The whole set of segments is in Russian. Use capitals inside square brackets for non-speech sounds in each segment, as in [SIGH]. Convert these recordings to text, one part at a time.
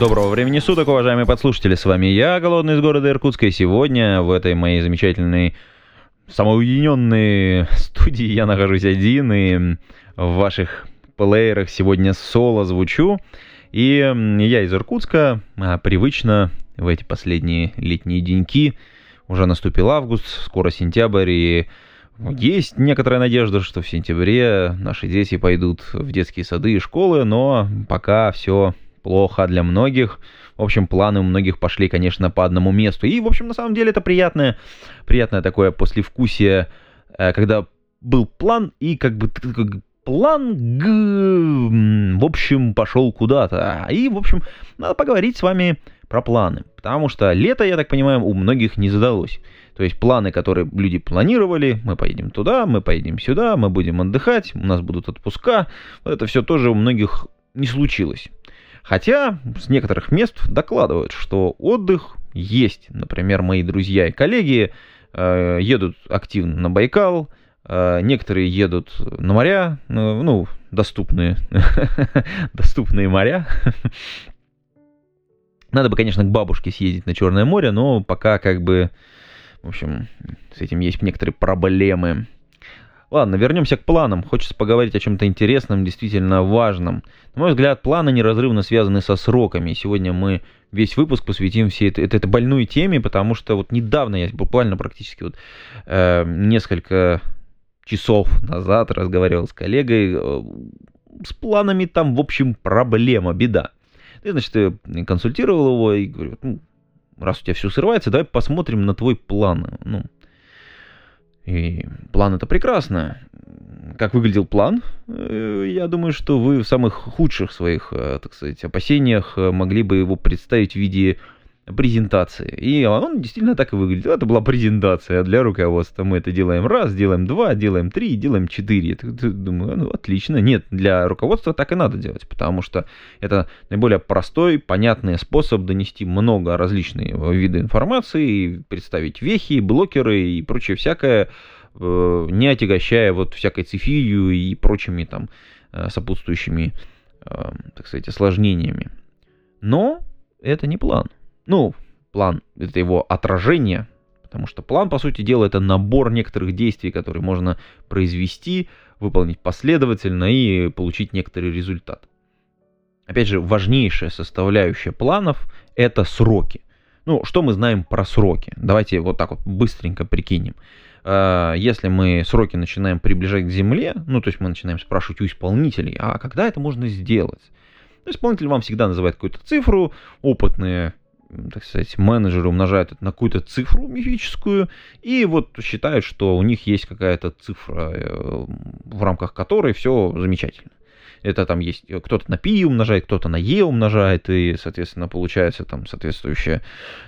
Доброго времени суток, уважаемые подслушатели. С вами я, Голодный из города Иркутска. И сегодня в этой моей замечательной самоуединенной [LAUGHS] студии я нахожусь один и в ваших плеерах сегодня соло звучу. И я из Иркутска, а привычно в эти последние летние деньки, уже наступил август, скоро сентябрь, и есть некоторая надежда, что в сентябре наши дети пойдут в детские сады и школы, но пока все плохо для многих. В общем, планы у многих пошли, конечно, по одному месту. И, в общем, на самом деле это приятное, приятное такое послевкусие, э, когда был план, и как бы план, в общем, пошел куда-то. И, в общем, надо поговорить с вами про планы. Потому что лето, я так понимаю, у многих не задалось. То есть планы, которые люди планировали, мы поедем туда, мы поедем сюда, мы будем отдыхать, у нас будут отпуска. Это все тоже у многих не случилось. Хотя с некоторых мест докладывают, что отдых есть. Например, мои друзья и коллеги э, едут активно на Байкал, э, некоторые едут на моря, ну, ну доступные, [LAUGHS] доступные моря. Надо бы, конечно, к бабушке съездить на Черное море, но пока как бы, в общем, с этим есть некоторые проблемы. Ладно, вернемся к планам. Хочется поговорить о чем-то интересном, действительно важном. На мой взгляд, планы неразрывно связаны со сроками. И сегодня мы весь выпуск посвятим всей этой, этой, этой больной теме, потому что вот недавно я буквально практически вот э, несколько часов назад разговаривал с коллегой. Э, с планами там, в общем, проблема, беда. Я, значит, консультировал его и говорю, ну, раз у тебя все срывается, давай посмотрим на твой план. Ну, и план это прекрасно. Как выглядел план? Э, я думаю, что вы в самых худших своих, э, так сказать, опасениях э, могли бы его представить в виде презентации. И он действительно так и выглядит. Это была презентация для руководства. Мы это делаем раз, делаем два, делаем три, делаем четыре. Думаю, ну отлично. Нет, для руководства так и надо делать, потому что это наиболее простой, понятный способ донести много различных видов информации, представить вехи, блокеры и прочее всякое, э, не отягощая вот всякой цифирью и прочими там э, сопутствующими, э, так сказать, осложнениями. Но это не план. Ну, план — это его отражение, потому что план, по сути дела, это набор некоторых действий, которые можно произвести, выполнить последовательно и получить некоторый результат. Опять же, важнейшая составляющая планов — это сроки. Ну, что мы знаем про сроки? Давайте вот так вот быстренько прикинем. А, если мы сроки начинаем приближать к Земле, ну, то есть мы начинаем спрашивать у исполнителей, а когда это можно сделать? Ну, исполнитель вам всегда называет какую-то цифру, опытные так сказать, менеджеры умножают это на какую-то цифру мифическую, и вот считают, что у них есть какая-то цифра, э, в рамках которой все замечательно. Это там есть, кто-то на π умножает, кто-то на e умножает, и, соответственно, получается там соответствующая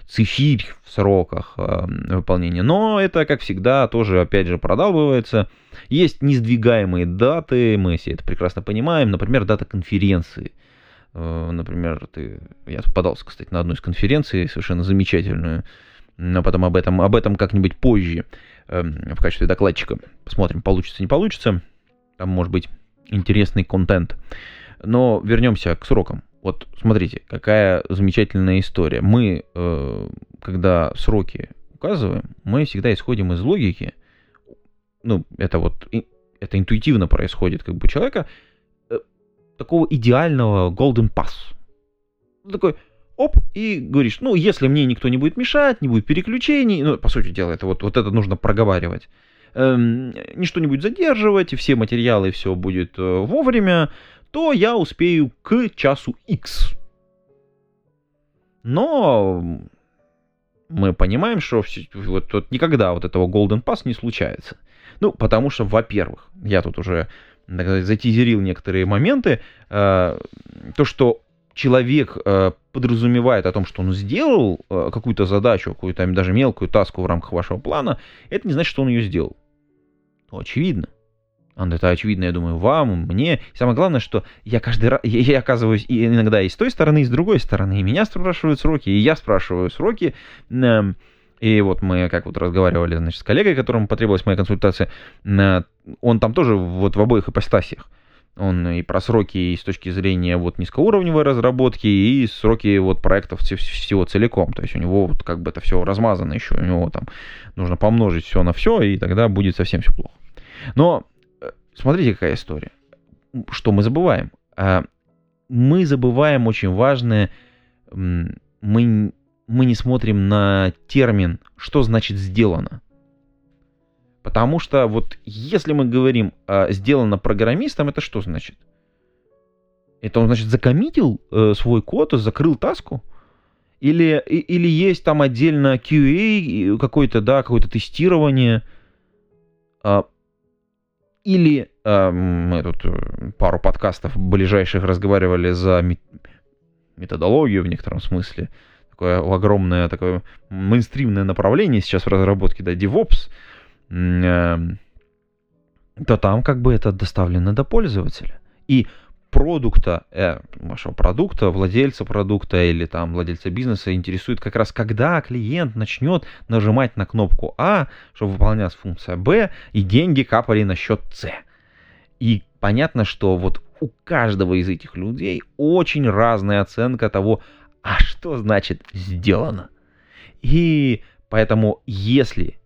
цифирь в сроках э, выполнения. Но это, как всегда, тоже, опять же, продалбывается. Есть несдвигаемые даты, мы все это прекрасно понимаем, например, дата конференции – Э, например, ты, я попадался, кстати, на одну из конференций, совершенно замечательную, но потом об этом, об этом как-нибудь позже эм, в качестве докладчика. Посмотрим, получится, не получится. Там может быть интересный контент. Но вернемся к срокам. Вот смотрите, какая замечательная история. Мы, э, когда сроки указываем, мы всегда исходим из логики. Ну, это вот, это интуитивно происходит как бы у человека такого идеального golden pass. Такой, оп, и говоришь, ну, если мне никто не будет мешать, не будет переключений, ну, по сути дела, это вот, вот это нужно проговаривать, эм, ничто не будет задерживать, все материалы, все будет э, вовремя, то я успею к часу X. Но мы понимаем, что вот, вот никогда вот этого Golden Pass не случается. Ну, потому что, во-первых, я тут уже затизерил некоторые моменты, э, то, что человек э, подразумевает о том, что он сделал э, какую-то задачу, какую-то даже мелкую таску в рамках вашего плана, это не значит, что он ее сделал. Ну, очевидно. Это очевидно, я думаю, вам, мне. Самое главное, что я каждый раз, я, я оказываюсь и иногда и с той стороны, и с другой стороны. И меня спрашивают сроки, и я спрашиваю сроки. И вот мы, как вот разговаривали, значит, с коллегой, которому потребовалась моя консультация, он там тоже вот в обоих ипостасиях. Он и про сроки и с точки зрения вот низкоуровневой разработки, и сроки вот проектов всего целиком. То есть у него вот как бы это все размазано еще, у него там нужно помножить все на все, и тогда будет совсем все плохо. Но э, смотрите, какая история. Что мы забываем? А, мы забываем очень важное, мы, мы не смотрим на термин, что значит сделано. Потому что вот если мы говорим а, сделано программистом, это что значит? Это он, значит, закоммитил э, свой код, закрыл таску? Или, и, или есть там отдельно QA, какое-то, да, какое-то тестирование? А, или а, мы тут э, пару подкастов ближайших разговаривали за методологию в некотором смысле. Такое огромное, такое мейнстримное направление сейчас в разработке, да, DevOps – Эм, то там как бы это доставлено до пользователя. И продукта, э, вашего продукта, владельца продукта или там владельца бизнеса интересует как раз, когда клиент начнет нажимать на кнопку А, чтобы выполнялась функция Б, и деньги капали на счет С. И понятно, что вот у каждого из этих людей очень разная оценка того, а что значит сделано. И поэтому, если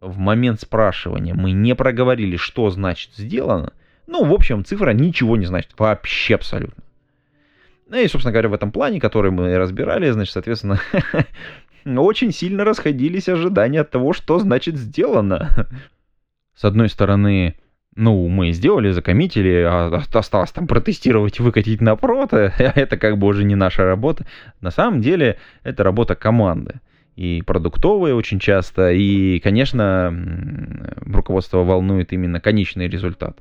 в момент спрашивания мы не проговорили, что значит сделано, ну, в общем, цифра ничего не значит. Вообще абсолютно. Ну и, собственно говоря, в этом плане, который мы разбирали, значит, соответственно, [LAUGHS] очень сильно расходились ожидания от того, что значит сделано. С одной стороны, ну, мы сделали, закоммитили, а осталось там протестировать выкатить на прото, [LAUGHS] это как бы уже не наша работа. На самом деле, это работа команды и продуктовые очень часто, и, конечно, руководство волнует именно конечный результат.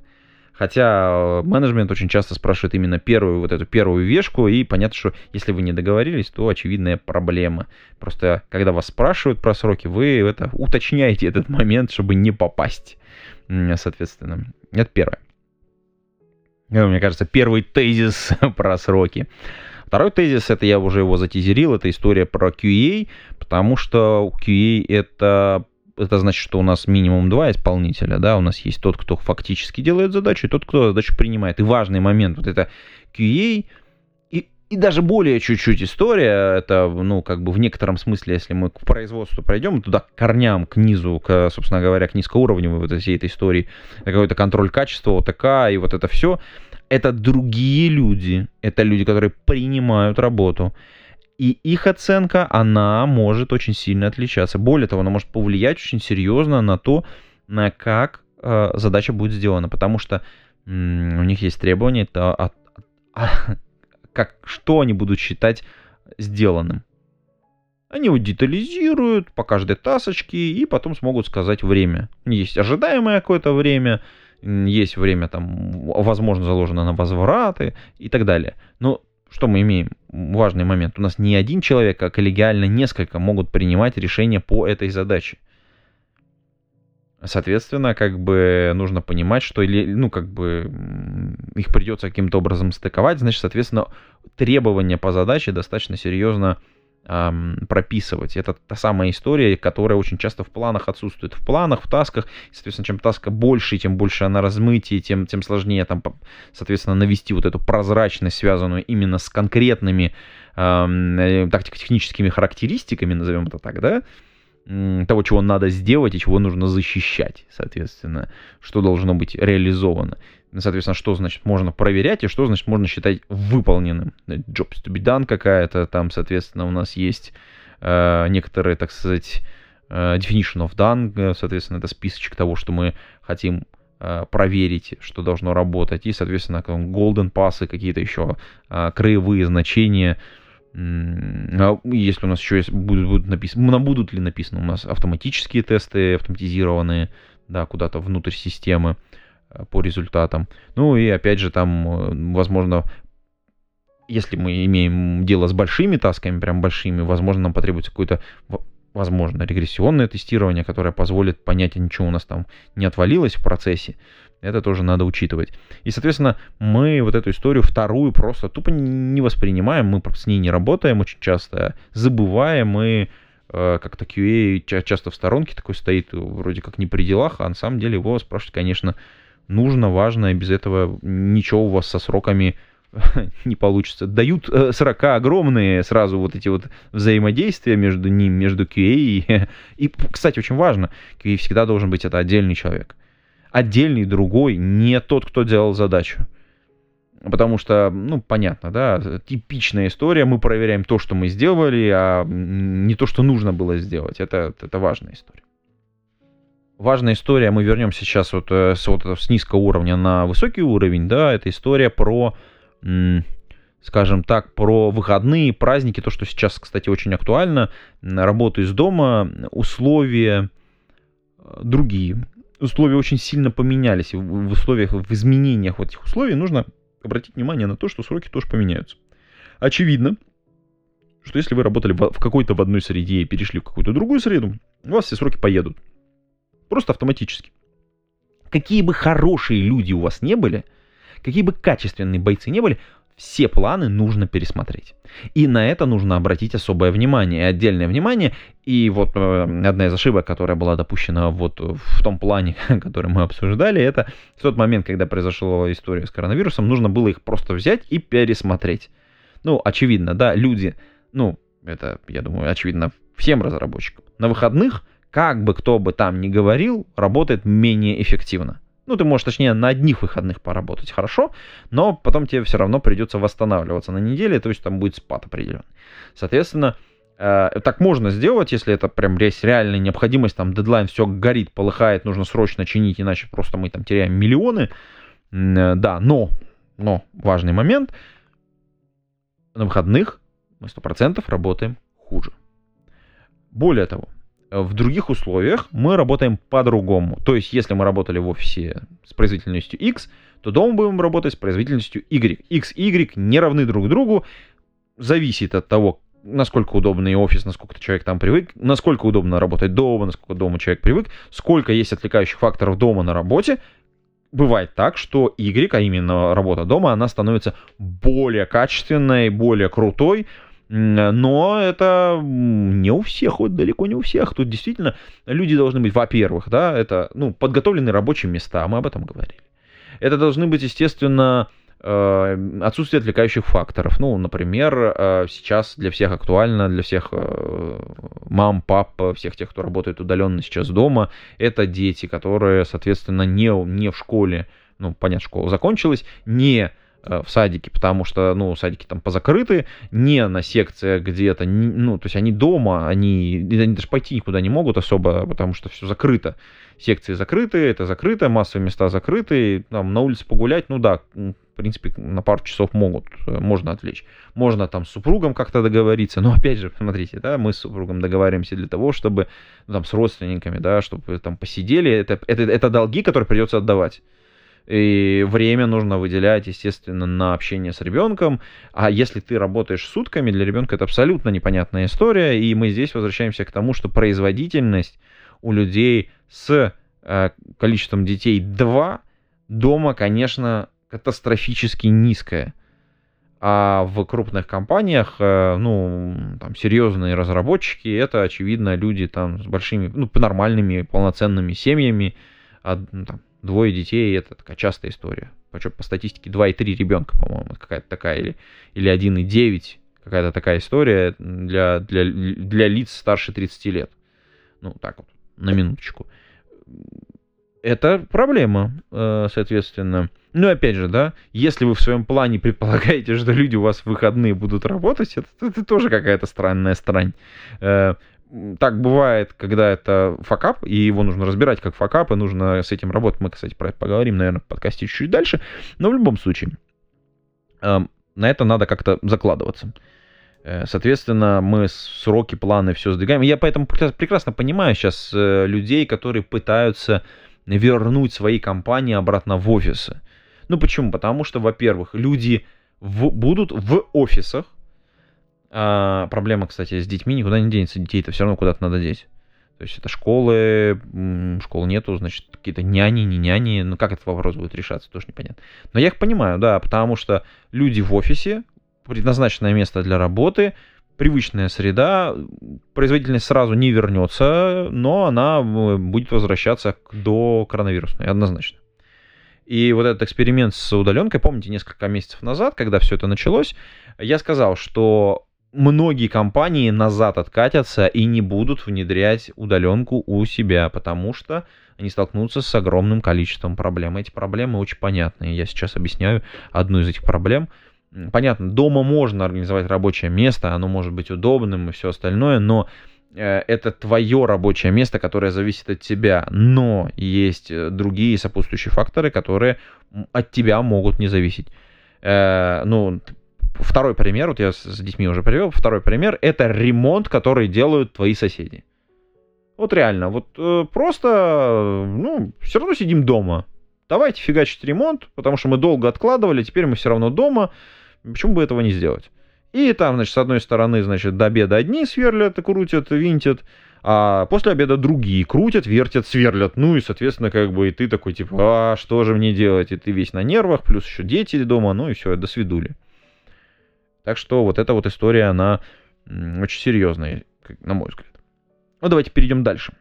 Хотя менеджмент очень часто спрашивает именно первую, вот эту первую вешку, и понятно, что если вы не договорились, то очевидная проблема. Просто когда вас спрашивают про сроки, вы это уточняете этот момент, чтобы не попасть, соответственно. Это первое. Ну, мне кажется, первый тезис [LAUGHS] про сроки. Второй тезис, это я уже его затизерил, это история про QA, потому что QA это это значит, что у нас минимум два исполнителя, да, у нас есть тот, кто фактически делает задачу, и тот, кто задачу принимает. И важный момент, вот это QA, и, даже более чуть-чуть история, это, ну, как бы в некотором смысле, если мы к производству пройдем, туда к корням, к низу, к, собственно говоря, к низкоуровневой вот всей этой истории, какой-то контроль качества, ОТК и вот это все, это другие люди, это люди, которые принимают работу. И их оценка, она может очень сильно отличаться. Более того, она может повлиять очень серьезно на то, на как э, задача будет сделана. Потому что м- у них есть требования, это от, от, как, что они будут считать сделанным. Они его детализируют по каждой тасочке и потом смогут сказать время. Есть ожидаемое какое-то время, есть время там, возможно, заложено на возвраты и так далее. Но что мы имеем? Важный момент. У нас не один человек, а коллегиально несколько могут принимать решения по этой задаче. Соответственно, как бы нужно понимать, что или, ну, как бы их придется каким-то образом стыковать, значит, соответственно, требования по задаче достаточно серьезно эм, прописывать. Это та самая история, которая очень часто в планах отсутствует. В планах, в тасках, соответственно, чем таска больше, тем больше она размытие, тем, тем сложнее там, соответственно, навести вот эту прозрачность, связанную именно с конкретными эм, тактико-техническими характеристиками, назовем это так, да, того, чего надо сделать и чего нужно защищать, соответственно, что должно быть реализовано. Соответственно, что значит можно проверять и что значит можно считать выполненным. Jobs to be done какая-то, там, соответственно, у нас есть э, некоторые, так сказать, э, definition of done, э, соответственно, это списочек того, что мы хотим э, проверить, что должно работать, и, соответственно, golden пасы, какие-то еще э, краевые значения, если у нас еще есть, будут, будут написаны, будут ли написаны у нас автоматические тесты, автоматизированные, да, куда-то внутрь системы э, по результатам. Ну и опять же там, э, возможно, если мы имеем дело с большими тасками, прям большими, возможно, нам потребуется какое-то, возможно, регрессионное тестирование, которое позволит понять, а ничего у нас там не отвалилось в процессе. Это тоже надо учитывать. И, соответственно, мы вот эту историю вторую просто тупо не воспринимаем, мы с ней не работаем очень часто, забываем и э, как-то QA часто в сторонке такой стоит, вроде как не при делах, а на самом деле его спрашивать, конечно, нужно, важно, и без этого ничего у вас со сроками [LAUGHS] не получится. Дают 40 э, огромные сразу вот эти вот взаимодействия между ним, между QA и... [LAUGHS] И, кстати, очень важно, QA всегда должен быть это отдельный человек. Отдельный другой, не тот, кто делал задачу. Потому что, ну, понятно, да, типичная история, мы проверяем то, что мы сделали, а не то, что нужно было сделать. Это, это важная история. Важная история, мы вернемся сейчас вот э, с, вот с низкого уровня на высокий уровень, да, это история про скажем так, про выходные, праздники, то, что сейчас, кстати, очень актуально, работа из дома, условия э, другие. Условия очень сильно поменялись. В условиях, в изменениях вот этих условий нужно обратить внимание на то, что сроки тоже поменяются. Очевидно, что если вы работали в какой-то в одной среде и перешли в какую-то другую среду, у вас все сроки поедут. Просто автоматически. Какие бы хорошие люди у вас не были – Какие бы качественные бойцы не были, все планы нужно пересмотреть. И на это нужно обратить особое внимание, отдельное внимание. И вот э, одна из ошибок, которая была допущена вот в том плане, [LAUGHS] который мы обсуждали, это в тот момент, когда произошла история с коронавирусом, нужно было их просто взять и пересмотреть. Ну, очевидно, да, люди, ну, это, я думаю, очевидно всем разработчикам. На выходных, как бы кто бы там ни говорил, работает менее эффективно. Ну, ты можешь, точнее, на одних выходных поработать хорошо, но потом тебе все равно придется восстанавливаться на неделе, то есть там будет спад определенный. Соответственно, э, так можно сделать, если это прям есть реальная необходимость, там дедлайн все горит, полыхает, нужно срочно чинить, иначе просто мы там теряем миллионы. Э, да, но, но важный момент, на выходных мы 100% работаем хуже. Более того, в других условиях мы работаем по-другому. То есть, если мы работали в офисе с производительностью X, то дома будем работать с производительностью Y. X и Y не равны друг другу. Зависит от того, насколько удобный офис, насколько человек там привык, насколько удобно работать дома, насколько дома человек привык, сколько есть отвлекающих факторов дома на работе. Бывает так, что Y, а именно работа дома, она становится более качественной, более крутой, но это не у всех, вот далеко не у всех. Тут действительно люди должны быть, во-первых, да, это ну, подготовленные рабочие места, мы об этом говорили. Это должны быть, естественно, э, отсутствие отвлекающих факторов. Ну, например, э, сейчас для всех актуально, для всех э, мам, пап, всех тех, кто работает удаленно сейчас дома, это дети, которые, соответственно, не, не в школе, ну, понятно, школа закончилась, не в садике, потому что, ну, садики там позакрыты, не на секциях где-то, ну, то есть они дома, они, они даже пойти никуда не могут особо, потому что все закрыто. Секции закрыты, это закрыто, массовые места закрыты, там на улице погулять, ну да, в принципе, на пару часов могут, э, можно отвлечь. Можно там с супругом как-то договориться, но опять же, смотрите, да, мы с супругом договариваемся для того, чтобы, ну, там, с родственниками, да, чтобы там посидели, это, это, это долги, которые придется отдавать. И время нужно выделять, естественно, на общение с ребенком. А если ты работаешь сутками, для ребенка это абсолютно непонятная история. И мы здесь возвращаемся к тому, что производительность у людей с э, количеством детей 2 дома, конечно, катастрофически низкая. А в крупных компаниях, э, ну, там, серьезные разработчики, это, очевидно, люди там с большими, ну, нормальными, полноценными семьями, ну, там, двое детей, это такая частая история. Причем по статистике 2,3 ребенка, по-моему, какая-то такая, или, или 1,9, какая-то такая история для, для, для лиц старше 30 лет. Ну, так вот, на минуточку. Это проблема, э, соответственно. Ну, опять же, да, если вы в своем плане предполагаете, что люди у вас в выходные будут работать, это, это тоже какая-то странная странь. Так бывает, когда это факап, и его нужно разбирать как факап, и нужно с этим работать. Мы, кстати, про это поговорим, наверное, в подкасте чуть дальше. Но в любом случае, эм, на это надо как-то закладываться. Э, соответственно, мы сроки, планы, все сдвигаем. Я поэтому прекрасно понимаю сейчас э, людей, которые пытаются вернуть свои компании обратно в офисы. Ну почему? Потому что, во-первых, люди в, будут в офисах. А, проблема, кстати, с детьми никуда не денется. Детей-то все равно куда-то надо деть. То есть это школы, школ нету, значит, какие-то няни, не няни. Ну, как этот вопрос будет решаться, тоже непонятно. Но я их понимаю, да, потому что люди в офисе, предназначенное место для работы, привычная среда, производительность сразу не вернется, но она будет возвращаться к до коронавирусной, однозначно. И вот этот эксперимент с удаленкой, помните, несколько месяцев назад, когда все это началось, я сказал, что многие компании назад откатятся и не будут внедрять удаленку у себя, потому что они столкнутся с огромным количеством проблем. Эти проблемы очень понятные. Я сейчас объясняю одну из этих проблем. Понятно, дома можно организовать рабочее место, оно может быть удобным и все остальное, но э, это твое рабочее место, которое зависит от тебя. Но есть э, другие сопутствующие факторы, которые от тебя могут не зависеть. Э, ну, второй пример, вот я с детьми уже привел, второй пример, это ремонт, который делают твои соседи. Вот реально, вот э, просто, ну, все равно сидим дома. Давайте фигачить ремонт, потому что мы долго откладывали, теперь мы все равно дома. Почему бы этого не сделать? И там, значит, с одной стороны, значит, до обеда одни сверлят, крутят, винтят, а после обеда другие крутят, вертят, сверлят. Ну и, соответственно, как бы и ты такой, типа, а что же мне делать? И ты весь на нервах, плюс еще дети дома, ну и все, до свидули. Так что вот эта вот история, она очень серьезная, на мой взгляд. Ну, давайте перейдем дальше.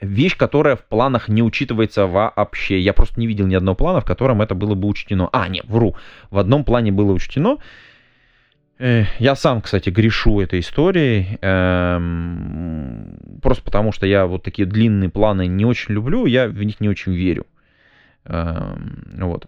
Вещь, которая в планах не учитывается вообще. Я просто не видел ни одного плана, в котором это было бы учтено. А, нет, вру. В одном плане было учтено. Я сам, кстати, грешу этой историей. Эм, просто потому, что я вот такие длинные планы не очень люблю, я в них не очень верю. Эм, вот.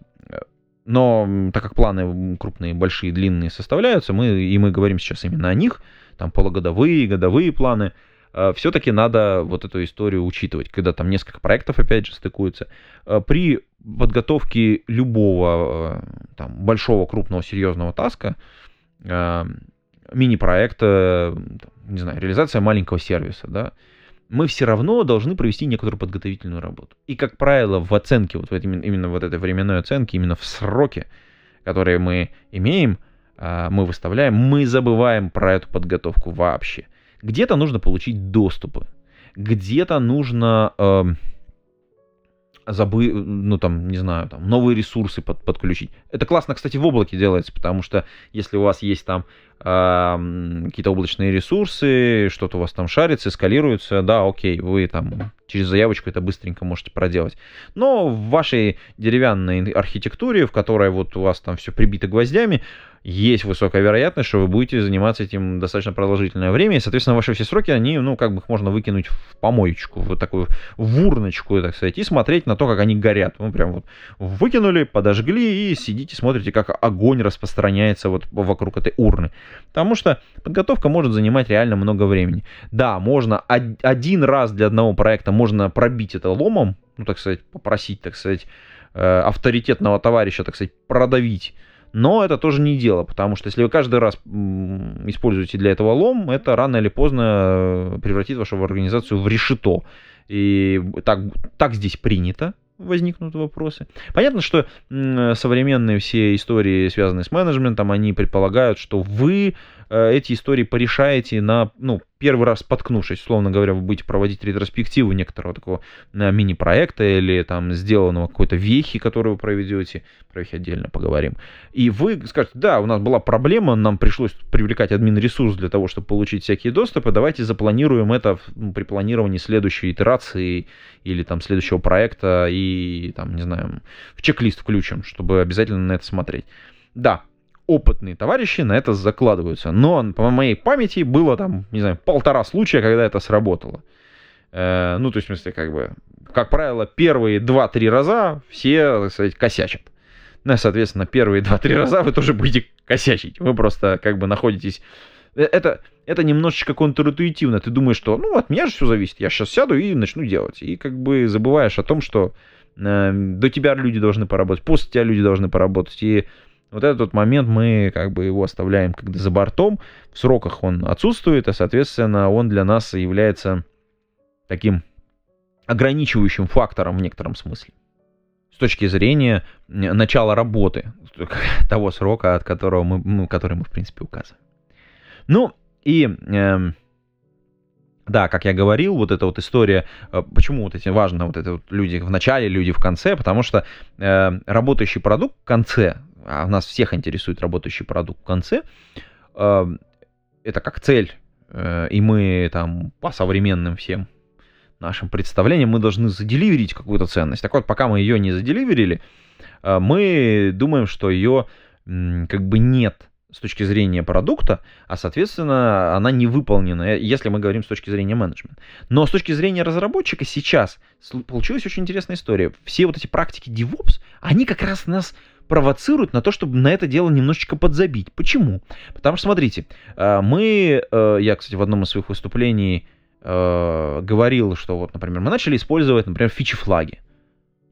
Но так как планы крупные, большие, длинные составляются, мы, и мы говорим сейчас именно о них, там полугодовые, годовые планы, э, все-таки надо вот эту историю учитывать, когда там несколько проектов, опять же, стыкуются. Э, при подготовке любого э, там, большого, крупного, серьезного таска, мини-проекта, не знаю, реализация маленького сервиса, да, мы все равно должны провести некоторую подготовительную работу. И, как правило, в оценке, вот в этом, именно вот этой временной оценке, именно в сроке, которые мы имеем, а, мы выставляем, мы забываем про эту подготовку вообще. Где-то нужно получить доступы, где-то нужно э, забы, ну там, не знаю, там новые ресурсы под, подключить. Это классно, кстати, в облаке делается, потому что если у вас есть там какие-то облачные ресурсы, что-то у вас там шарится, эскалируется, да, окей, вы там через заявочку это быстренько можете проделать. Но в вашей деревянной архитектуре, в которой вот у вас там все прибито гвоздями, есть высокая вероятность, что вы будете заниматься этим достаточно продолжительное время, и, соответственно, ваши все сроки, они, ну, как бы их можно выкинуть в помоечку, в такую в урночку, так сказать, и смотреть на то, как они горят. Ну, прям вот выкинули, подожгли, и сидите, смотрите, как огонь распространяется вот вокруг этой урны. Потому что подготовка может занимать реально много времени. Да, можно один раз для одного проекта можно пробить это ломом, ну, так сказать, попросить, так сказать, э, авторитетного товарища, так сказать, продавить. Но это тоже не дело, потому что если вы каждый раз используете для этого лом, это рано или поздно э, превратит вашу организацию в решето. И так, так здесь принято, возникнут вопросы. Понятно, что современные все истории, связанные с менеджментом, они предполагают, что вы эти истории порешаете на, ну, первый раз споткнувшись, условно говоря, вы будете проводить ретроспективу некоторого такого э, мини-проекта или там сделанного какой-то вехи, которую вы проведете, про вехи отдельно поговорим. И вы скажете, да, у нас была проблема, нам пришлось привлекать админ-ресурс для того, чтобы получить всякие доступы, давайте запланируем это ну, при планировании следующей итерации или там следующего проекта и там, не знаю, в чек-лист включим, чтобы обязательно на это смотреть. Да, опытные товарищи на это закладываются. Но по моей памяти было там, не знаю, полтора случая, когда это сработало. Э, ну, то есть, в смысле, как бы, как правило, первые два-три раза все, так сказать, косячат. Ну, соответственно, первые два-три раза вы тоже будете косячить. Вы просто как бы находитесь... Э, это, это немножечко контринтуитивно. Ты думаешь, что, ну, от меня же все зависит. Я сейчас сяду и начну делать. И как бы забываешь о том, что э, до тебя люди должны поработать, после тебя люди должны поработать. И вот этот момент мы как бы его оставляем когда за бортом, в сроках он отсутствует, а соответственно он для нас является таким ограничивающим фактором в некотором смысле. с точки зрения начала работы, [LAUGHS] того срока, от которого мы, ну, который мы, в принципе, указываем. Ну, и... Э, да, как я говорил, вот эта вот история, э, почему вот эти важно вот это вот люди в начале, люди в конце, потому что э, работающий продукт в конце, а нас всех интересует работающий продукт в конце, э, это как цель, э, и мы там по современным всем нашим представлениям мы должны заделиверить какую-то ценность. Так вот, пока мы ее не заделиверили, э, мы думаем, что ее как бы нет с точки зрения продукта, а, соответственно, она не выполнена, э, если мы говорим с точки зрения менеджмента. Но с точки зрения разработчика сейчас получилась очень интересная история. Все вот эти практики DevOps, они как раз нас провоцируют на то, чтобы на это дело немножечко подзабить. Почему? Потому что, смотрите, э, мы, э, я, кстати, в одном из своих выступлений говорил, что вот, например, мы начали использовать, например, фичи-флаги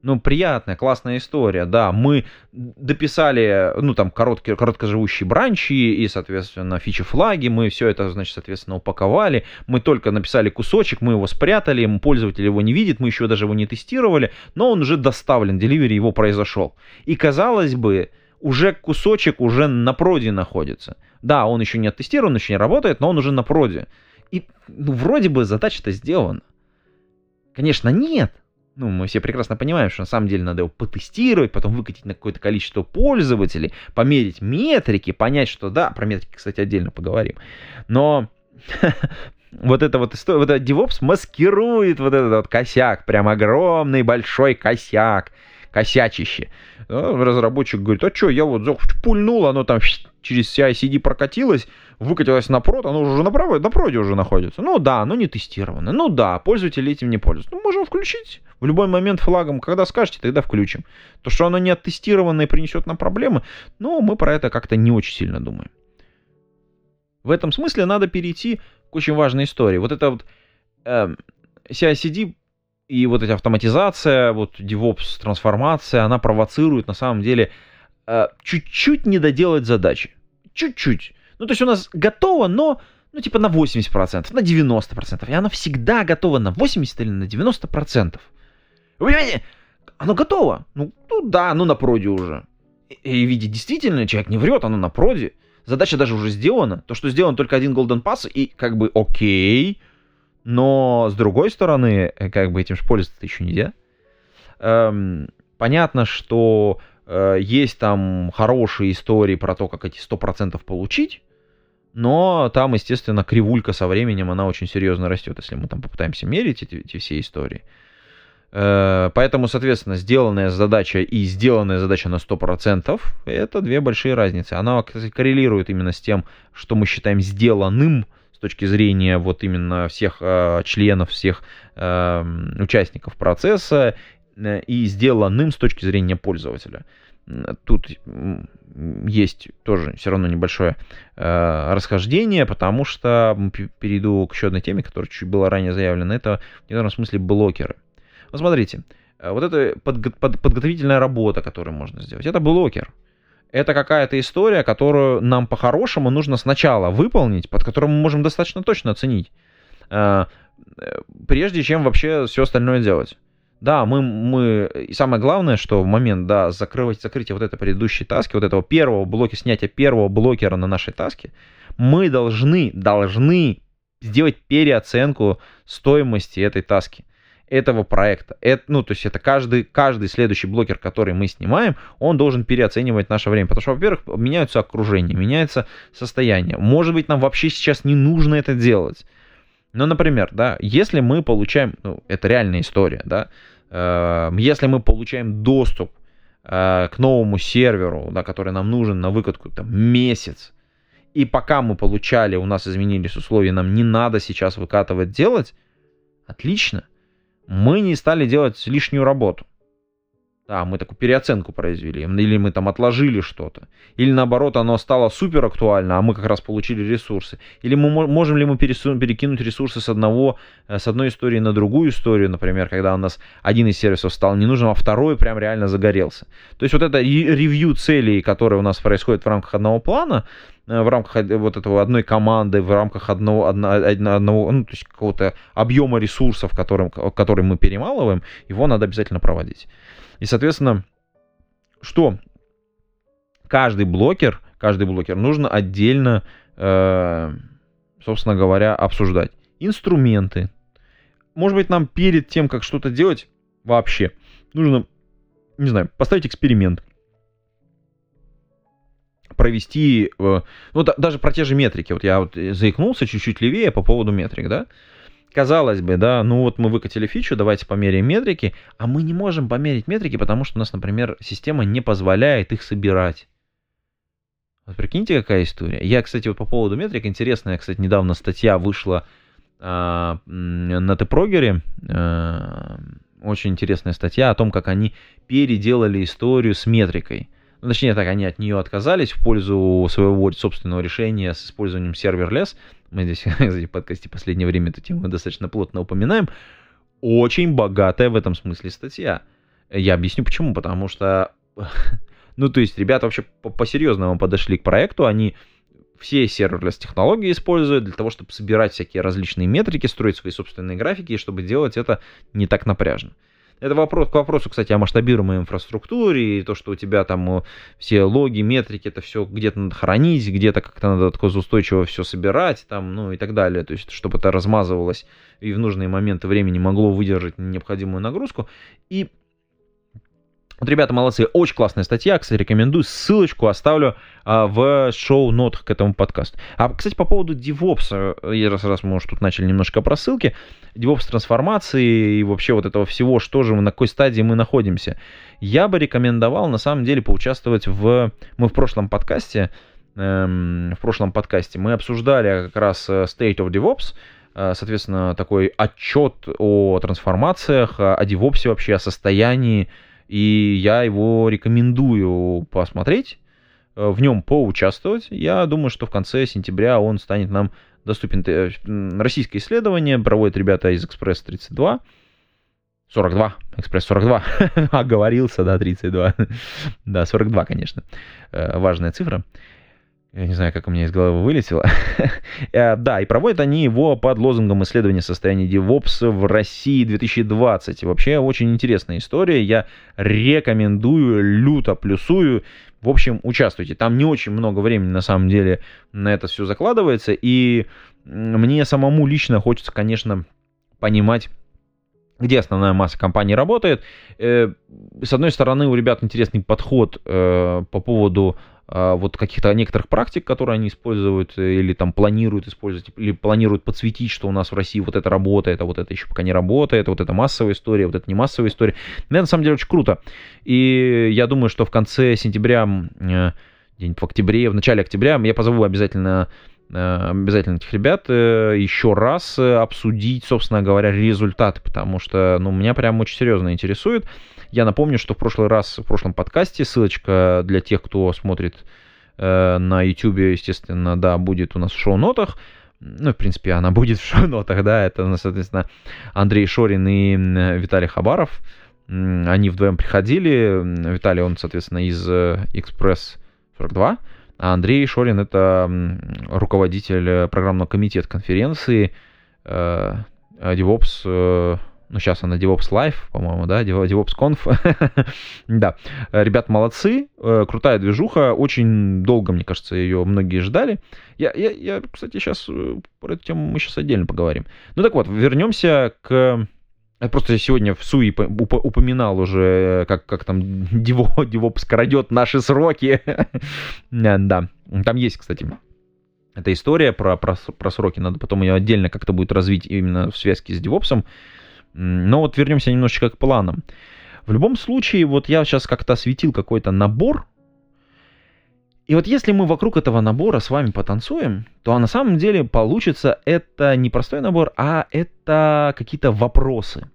ну, приятная, классная история, да, мы дописали, ну, там, короткие, короткоживущие бранчи и, соответственно, фичи-флаги, мы все это, значит, соответственно, упаковали, мы только написали кусочек, мы его спрятали, пользователь его не видит, мы еще даже его не тестировали, но он уже доставлен, деливери его произошел. И, казалось бы, уже кусочек уже на проде находится. Да, он еще не оттестирован, еще не работает, но он уже на проде. И, ну, вроде бы задача-то сделана. Конечно, нет, ну, мы все прекрасно понимаем, что на самом деле надо его потестировать, потом выкатить на какое-то количество пользователей, померить метрики, понять, что да, про метрики, кстати, отдельно поговорим. Но [LAUGHS] вот это вот история, вот этот DevOps маскирует вот этот вот косяк, прям огромный большой косяк, косячище. Ну, разработчик говорит, а что, я вот пульнул, оно там через CI-CD прокатилось, выкатилось на прод, оно уже на, право, на проде уже находится. Ну да, оно не тестировано. Ну да, пользователи этим не пользуются. Ну, можем включить в любой момент флагом. Когда скажете, тогда включим. То, что оно не оттестировано и принесет нам проблемы, ну, мы про это как-то не очень сильно думаем. В этом смысле надо перейти к очень важной истории. Вот это вот э, эм, CI-CD и вот эта автоматизация, вот DevOps трансформация, она провоцирует на самом деле э, чуть-чуть не доделать задачи. Чуть-чуть. Ну, то есть у нас готово, но, ну, типа на 80%, на 90%. И оно всегда готово на 80 или на 90%. Вы понимаете? Оно готово. Ну, ну да, ну на проде уже. И, и видите, действительно, человек не врет, оно на проде. Задача даже уже сделана. То, что сделан только один Golden Pass, и как бы окей. Но с другой стороны, э, как бы этим же пользоваться еще нельзя. Эм, понятно, что э, есть там хорошие истории про то, как эти 100% получить. Но там, естественно, кривулька со временем, она очень серьезно растет, если мы там попытаемся мерить эти, эти все истории. Э, поэтому, соответственно, сделанная задача и сделанная задача на 100% это две большие разницы. Она, кстати, коррелирует именно с тем, что мы считаем сделанным с точки зрения вот именно всех э, членов, всех э, участников процесса э, и сделанным с точки зрения пользователя. Тут есть тоже все равно небольшое э, расхождение, потому что перейду к еще одной теме, которая чуть было ранее заявлена. Это в некотором смысле блокеры. Вот смотрите, э, вот эта подго- под- подготовительная работа, которую можно сделать, это блокер. Это какая-то история, которую нам по-хорошему нужно сначала выполнить, под которым мы можем достаточно точно оценить, э, э, прежде чем вообще все остальное делать. Да, мы, мы, и самое главное, что в момент, да, закрывать, закрытия вот этой предыдущей таски, вот этого первого блока, снятия первого блокера на нашей таске, мы должны, должны сделать переоценку стоимости этой таски этого проекта. Это, ну, то есть это каждый, каждый следующий блокер, который мы снимаем, он должен переоценивать наше время. Потому что, во-первых, меняются окружения, меняется состояние. Может быть, нам вообще сейчас не нужно это делать. Ну, например, да, если мы получаем, ну, это реальная история, да, если мы получаем доступ э, к новому серверу, да, который нам нужен на выкатку там месяц, и пока мы получали, у нас изменились условия, нам не надо сейчас выкатывать делать, отлично мы не стали делать лишнюю работу. Да, мы такую переоценку произвели, или мы там отложили что-то, или наоборот оно стало супер актуально, а мы как раз получили ресурсы, или мы можем ли мы перекинуть ресурсы с одного, э, с одной истории на другую историю, например, когда у нас один из сервисов стал не нужным, а второй прям реально загорелся. То есть вот это ревью целей, которые у нас происходит в рамках одного плана, Э, в рамках вот этого одной команды, в рамках одного, одного, ну, то есть какого-то объема ресурсов, которым, который мы перемалываем, его надо обязательно проводить. И, соответственно, что каждый блокер, каждый блокер нужно отдельно, э, собственно говоря, обсуждать. Инструменты. Может быть, нам перед тем, как что-то делать, вообще нужно, не знаю, поставить эксперимент. Провести, э, ну, да, даже про те же метрики. Вот я вот заикнулся чуть-чуть левее по поводу метрик, да. Казалось бы, да, ну вот мы выкатили фичу, давайте померяем метрики, а мы не можем померить метрики, потому что у нас, например, система не позволяет их собирать. Вот прикиньте, какая история. Я, кстати, вот по поводу метрик, интересная, кстати, недавно статья вышла э, на Тпрогере, э, очень интересная статья о том, как они переделали историю с метрикой. Ну, точнее так, они от нее отказались в пользу своего собственного решения с использованием серверлес. Мы здесь, [LAUGHS] кстати, в подкасте в последнее время эту тему достаточно плотно упоминаем. Очень богатая в этом смысле статья. Я объясню почему. Потому что, [LAUGHS] ну, то есть, ребята вообще по-серьезному подошли к проекту. Они все serverless технологии используют для того, чтобы собирать всякие различные метрики, строить свои собственные графики, и чтобы делать это не так напряжно. Это вопрос к вопросу, кстати, о масштабируемой инфраструктуре, и то, что у тебя там все логи, метрики, это все где-то надо хранить, где-то как-то надо отказоустойчиво все собирать, там, ну и так далее. То есть, чтобы это размазывалось и в нужные моменты времени могло выдержать необходимую нагрузку. И вот ребята молодцы, очень классная статья, кстати, рекомендую, ссылочку оставлю а, в шоу-нотах к этому подкасту. А, кстати, по поводу DevOps, э, раз, раз мы уже тут начали немножко про ссылки, DevOps трансформации и вообще вот этого всего, что же на какой стадии мы находимся, я бы рекомендовал на самом деле поучаствовать в... Мы в прошлом подкасте, эм, в прошлом подкасте мы обсуждали как раз э, State of DevOps, э, соответственно, такой отчет о трансформациях, о DevOps вообще, о состоянии и я его рекомендую посмотреть, э, в нем поучаствовать. Я думаю, что в конце сентября он станет нам доступен. Э, российское исследование проводят ребята из Экспресс 32. 42, Экспресс 42, [LAUGHS] оговорился, да, 32, [LAUGHS] да, 42, конечно, э, важная цифра. Я не знаю, как у меня из головы вылетело. [LAUGHS] Э, да, и проводят они его под лозунгом исследования состояния DevOps в России 2020. Вообще очень интересная история. Я рекомендую, люто плюсую. В общем, участвуйте. Там не очень много времени на самом деле на это все закладывается. И мне самому лично хочется, конечно, понимать, где основная масса компаний работает. Э, с одной стороны, у ребят интересный подход э, по поводу вот каких-то некоторых практик, которые они используют э, или там планируют использовать, или планируют подсветить, что у нас в России вот это работает, а вот это еще пока не работает, вот это массовая история, вот это не массовая история. Но это на самом деле очень круто. И я думаю, что в конце сентября, э, день в октябре, в начале октября я позову обязательно э, обязательно этих ребят еще раз обсудить, собственно говоря, результаты, потому что, ну, меня прям очень серьезно интересует. Я напомню, что в прошлый раз, в прошлом подкасте, ссылочка для тех, кто смотрит э, на YouTube, естественно, да, будет у нас в шоу-нотах. Ну, в принципе, она будет в шоу-нотах, да, это, соответственно, Андрей Шорин и Виталий Хабаров. Они вдвоем приходили. Виталий, он, соответственно, из Express 42, а Андрей Шорин это руководитель программного комитета конференции э, DevOps э, ну, сейчас она DevOps Live, по-моему, да, DevOps Conf. [LAUGHS] да, ребят молодцы, э, крутая движуха, очень долго, мне кажется, ее многие ждали. Я, я, я кстати, сейчас э, про эту тему мы сейчас отдельно поговорим. Ну так вот, вернемся к... Я просто сегодня в СУИ упоминал уже, как, как там [LAUGHS] DevOps крадет наши сроки. [LAUGHS] да, там есть, кстати, эта история про, про, про сроки, надо потом ее отдельно как-то будет развить именно в связке с DevOps. Но вот вернемся немножечко к планам. В любом случае, вот я сейчас как-то осветил какой-то набор. И вот если мы вокруг этого набора с вами потанцуем, то на самом деле получится это не простой набор, а это какие-то вопросы.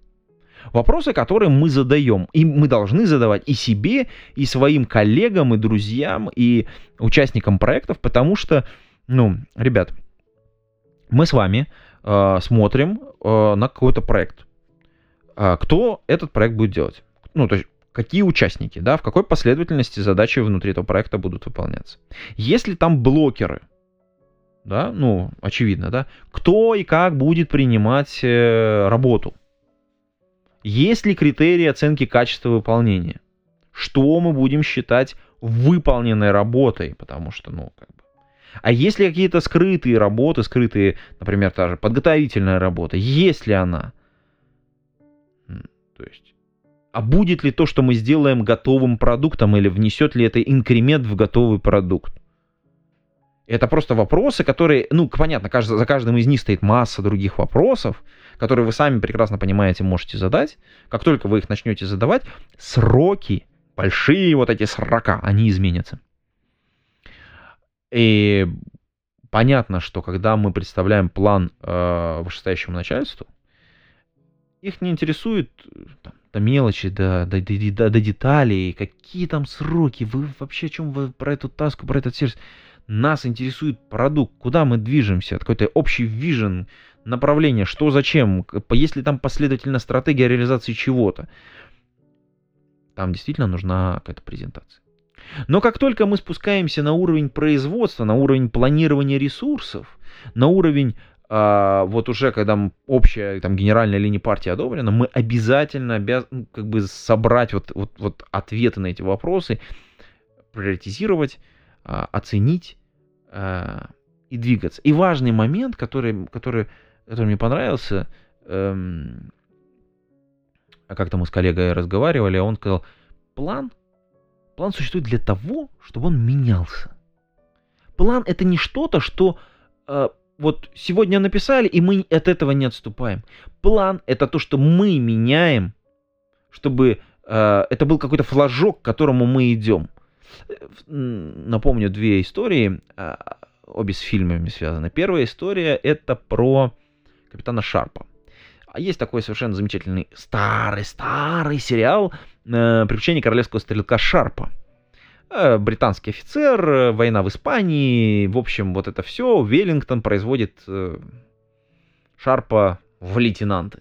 Вопросы, которые мы задаем. И мы должны задавать и себе, и своим коллегам, и друзьям, и участникам проектов, потому что, ну, ребят, мы с вами э, смотрим э, на какой-то проект. А, кто этот проект будет делать. Ну, то есть какие участники, да, в какой последовательности задачи внутри этого проекта будут выполняться. Если там блокеры, да, ну, очевидно, да, кто и как будет принимать э, работу. Есть ли критерии оценки качества выполнения? Что мы будем считать выполненной работой? Потому что, ну, как бы... А есть ли какие-то скрытые работы, скрытые, например, та же подготовительная работа? Есть ли она? То есть, а будет ли то, что мы сделаем готовым продуктом, или внесет ли это инкремент в готовый продукт? Это просто вопросы, которые, ну, понятно, за каждым из них стоит масса других вопросов, которые вы сами прекрасно понимаете, можете задать. Как только вы их начнете задавать, сроки, большие вот эти срока, они изменятся. И понятно, что когда мы представляем план э, вышестоящему начальству, их не интересует там, до мелочи, до, до, до, до деталей, какие там сроки, вы вообще о чем вы про эту таску, про этот сервис. Нас интересует продукт, куда мы движемся, какой-то общий вижен, направление, что зачем, есть ли там последовательная стратегия реализации чего-то. Там действительно нужна какая-то презентация. Но как только мы спускаемся на уровень производства, на уровень планирования ресурсов, на уровень вот уже когда общая там генеральная линия партии одобрена, мы обязательно обязаны ну, как бы собрать вот, вот, вот ответы на эти вопросы, приоритизировать, а, оценить э, и двигаться. И важный момент, который, который, который мне понравился, эм, как-то мы с коллегой разговаривали, он сказал, план, план существует для того, чтобы он менялся. План это не что-то, что э, вот сегодня написали, и мы от этого не отступаем. План это то, что мы меняем, чтобы э, это был какой-то флажок, к которому мы идем напомню две истории, а, обе с фильмами связаны. Первая история это про капитана Шарпа. А есть такой совершенно замечательный старый-старый сериал э, «Приключения королевского стрелка Шарпа». Э, британский офицер, э, война в Испании, в общем, вот это все. Веллингтон производит Шарпа в лейтенанты.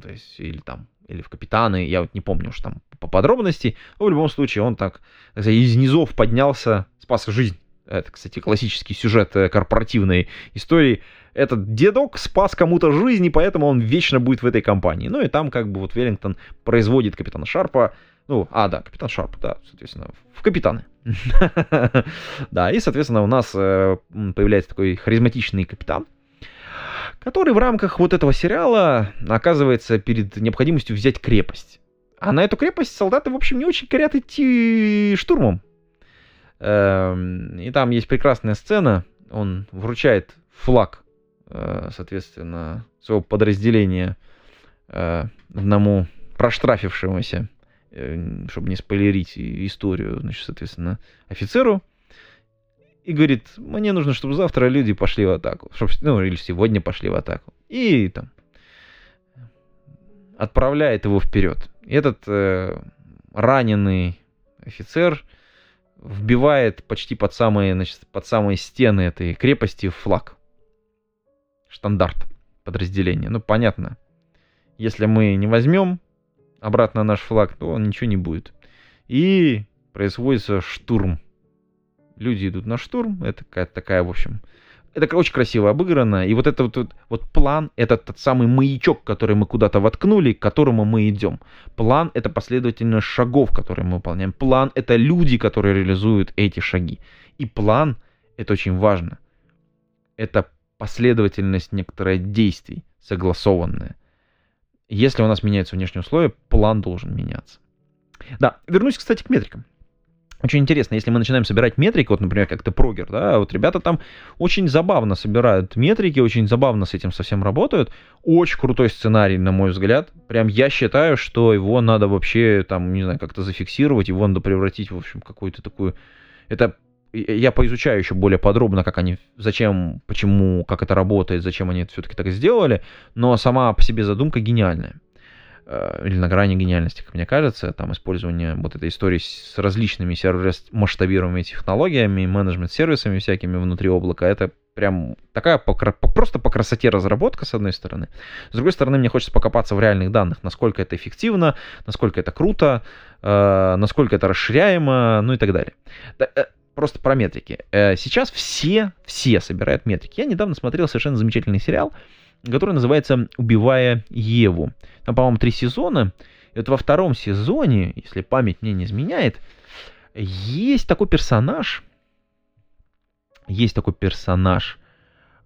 То есть, или там или в капитаны, я вот не помню уж там по подробности, но в любом случае он так, так сказать, из низов поднялся, спас жизнь. Это, кстати, классический сюжет э, корпоративной истории. Этот дедок спас кому-то жизнь, и поэтому он вечно будет в этой компании. Ну и там как бы вот Веллингтон производит капитана Шарпа, ну, а, да, капитан Шарп, да, соответственно, в капитаны. [LAUGHS] Да, и, соответственно, у нас э, появляется такой харизматичный капитан, который в рамках вот этого сериала оказывается перед необходимостью взять крепость. А на эту крепость солдаты, в общем, не очень горят идти штурмом. Эм, и там есть прекрасная сцена. Он вручает флаг, э, соответственно, своего подразделения э, одному проштрафившемуся, чтобы не спойлерить историю, значит, соответственно, офицеру и говорит, мне нужно, чтобы завтра люди пошли в атаку, чтобы, ну, или сегодня пошли в атаку. И там отправляет его вперед. Этот э, раненый офицер вбивает почти под самые, значит, под самые стены этой крепости флаг. Штандарт подразделения. Ну, понятно. Если мы не возьмем обратно наш флаг, то ничего не будет. И производится штурм люди идут на штурм, это какая-то такая, в общем, это очень красиво обыграно, и вот это вот, вот, вот план, это тот самый маячок, который мы куда-то воткнули, к которому мы идем. План — это последовательность шагов, которые мы выполняем. План — это люди, которые реализуют эти шаги. И план — это очень важно. Это последовательность некоторых действий, согласованная. Если у нас меняются внешние условия, план должен меняться. Да, вернусь, кстати, к метрикам. Очень интересно, если мы начинаем собирать метрики, вот, например, как-то прогер, да, вот ребята там очень забавно собирают метрики, очень забавно с этим совсем работают. Очень крутой сценарий, на мой взгляд. Прям я считаю, что его надо вообще, там, не знаю, как-то зафиксировать, его надо превратить, в общем, какую-то такую... Это я поизучаю еще более подробно, как они, зачем, почему, как это работает, зачем они это все-таки так сделали, но сама по себе задумка гениальная. Э, или на грани гениальности, как мне кажется, там использование вот этой истории с различными сервис-масштабируемыми технологиями, менеджмент-сервисами всякими внутри облака, это прям такая по, просто по красоте разработка, с одной стороны. С другой стороны, мне хочется покопаться в реальных данных, насколько это эффективно, насколько это круто, э, насколько это расширяемо, ну и так далее. Просто про метрики. Э, сейчас все, все собирают метрики. Я недавно смотрел совершенно замечательный сериал, который называется «Убивая Еву». Там, по-моему, три сезона. И вот во втором сезоне, если память мне не изменяет, есть такой персонаж, есть такой персонаж,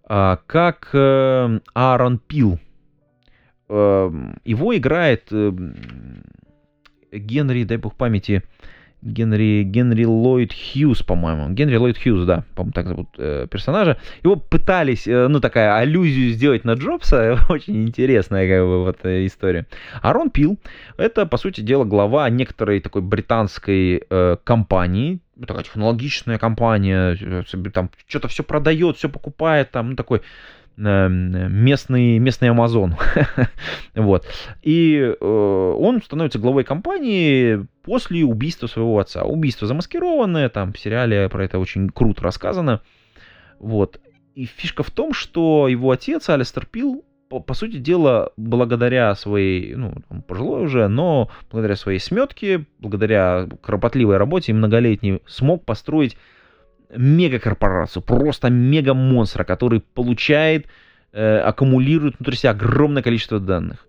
а, как э, Аарон Пил. Эм, его играет э, Генри, дай бог памяти, Генри, Генри Ллойд Хьюз, по-моему. Генри Ллойд Хьюз, да, по-моему, так зовут э, персонажа. Его пытались, э, ну, такая аллюзию сделать на Джобса. [LAUGHS] Очень интересная, как бы, вот э, история. А Рон Пил, это, по сути дела, глава некоторой такой британской э, компании, такая технологичная компания, э, там что-то все продает, все покупает, там, ну, такой местный, местный Амазон. [LAUGHS] вот. И э, он становится главой компании после убийства своего отца. Убийство замаскированное, там в сериале про это очень круто рассказано. Вот. И фишка в том, что его отец, Алистер Пил, по, по сути дела, благодаря своей, ну, он пожилой уже, но благодаря своей сметке, благодаря кропотливой работе и многолетней, смог построить мегакорпорацию, просто мега-монстра, который получает, э, аккумулирует внутри себя огромное количество данных.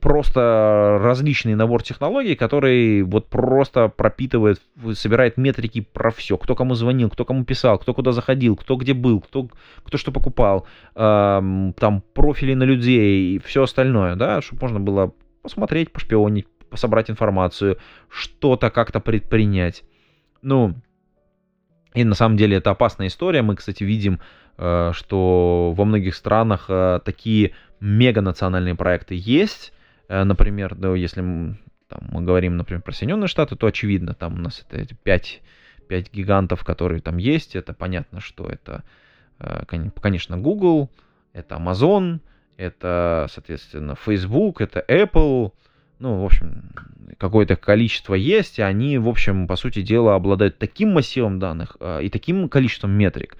Просто различный набор технологий, который вот просто пропитывает, собирает метрики про все. Кто кому звонил, кто кому писал, кто куда заходил, кто где был, кто, кто что покупал, э, там профили на людей и все остальное, да, чтобы можно было посмотреть, пошпионить, собрать информацию, что-то как-то предпринять. Ну, и на самом деле это опасная история. Мы, кстати, видим, э, что во многих странах э, такие меганациональные проекты есть. Э, например, да, если там, мы говорим, например, про Соединенные Штаты, то очевидно, там у нас это эти 5, 5 гигантов, которые там есть. Это понятно, что это, конечно, Google, это Amazon, это, соответственно, Facebook, это Apple, ну, в общем, какое-то количество есть, и они, в общем, по сути дела, обладают таким массивом данных э, и таким количеством метрик,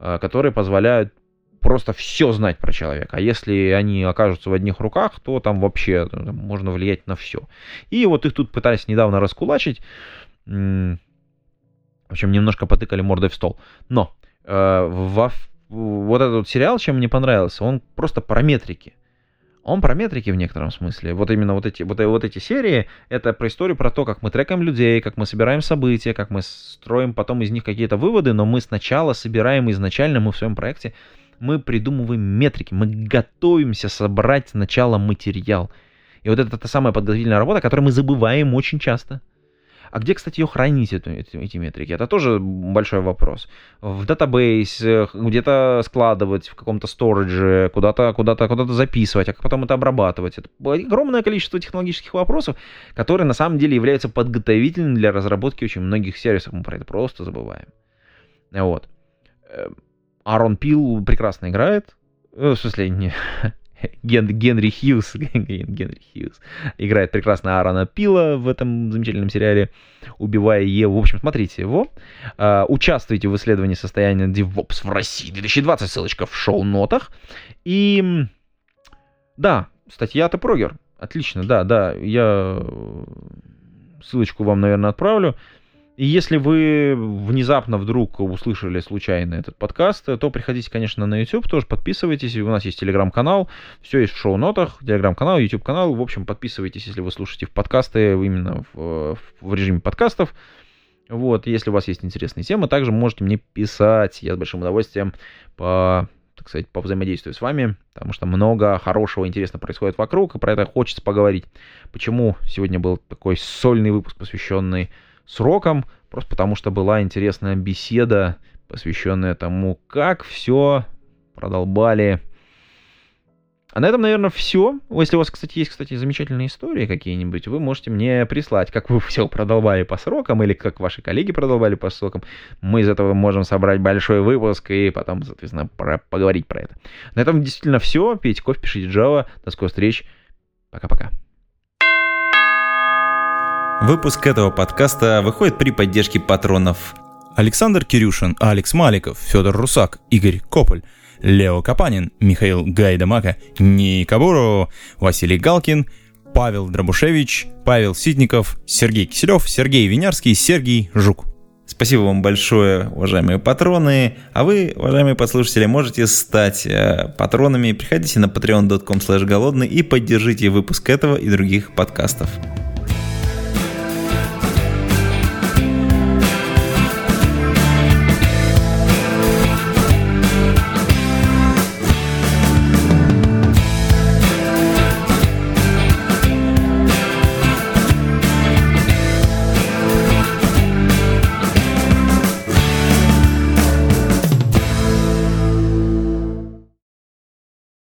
э, которые позволяют просто все знать про человека. А если они окажутся в одних руках, то там вообще ну, можно влиять на все. И вот их тут пытались недавно раскулачить. В общем, немножко потыкали мордой в стол. Но э, во, вот этот вот сериал, чем мне понравился, он просто про метрики. Он про метрики в некотором смысле. Вот именно вот эти, вот, вот эти серии, это про историю про то, как мы трекаем людей, как мы собираем события, как мы строим потом из них какие-то выводы, но мы сначала собираем изначально, мы в своем проекте, мы придумываем метрики, мы готовимся собрать сначала материал. И вот это та самая подготовительная работа, которую мы забываем очень часто. А где, кстати, ее хранить, эту, эти, метрики? Это тоже большой вопрос. В датабейс, где-то складывать в каком-то сторидже, куда-то куда куда записывать, а как потом это обрабатывать. Это огромное количество технологических вопросов, которые на самом деле являются подготовительными для разработки очень многих сервисов. Мы про это просто забываем. Вот. Аарон Пил прекрасно играет. Э, в смысле, не, [LAUGHS] Ген, Генри Хьюз, [LAUGHS] Генри Хьюз играет прекрасно Аарона Пила в этом замечательном сериале «Убивая Еву». В общем, смотрите его. Uh, участвуйте в исследовании состояния DevOps в России 2020, ссылочка в шоу-нотах. И да, статья Прогер. Отлично, да, да, я ссылочку вам, наверное, отправлю. И если вы внезапно вдруг услышали случайно этот подкаст, то приходите, конечно, на YouTube, тоже подписывайтесь. У нас есть телеграм-канал, все есть в шоу-нотах, телеграм-канал, YouTube-канал. В общем, подписывайтесь, если вы слушаете в подкасты именно в, в режиме подкастов. Вот, если у вас есть интересные темы, также можете мне писать. Я с большим удовольствием по так сказать, по взаимодействию с вами, потому что много хорошего, интересного происходит вокруг, и про это хочется поговорить. Почему сегодня был такой сольный выпуск, посвященный сроком, просто потому что была интересная беседа, посвященная тому, как все продолбали. А на этом, наверное, все. Если у вас, кстати, есть, кстати, замечательные истории какие-нибудь, вы можете мне прислать, как вы [LAUGHS] все продолбали по срокам, или как ваши коллеги продолбали по срокам. Мы из этого можем собрать большой выпуск и потом, соответственно, про поговорить про это. На этом действительно все. Пейте кофе, пишите Java. До скорых встреч. Пока-пока. Выпуск этого подкаста выходит при поддержке патронов Александр Кирюшин, Алекс Маликов, Федор Русак, Игорь Кополь, Лео Капанин, Михаил Гайдамака, Ника Буру, Василий Галкин, Павел Дробушевич, Павел Ситников, Сергей Киселев, Сергей Винярский, Сергей Жук. Спасибо вам большое, уважаемые патроны. А вы, уважаемые послушатели, можете стать э, патронами. Приходите на patreon.com голодный и поддержите выпуск этого и других подкастов.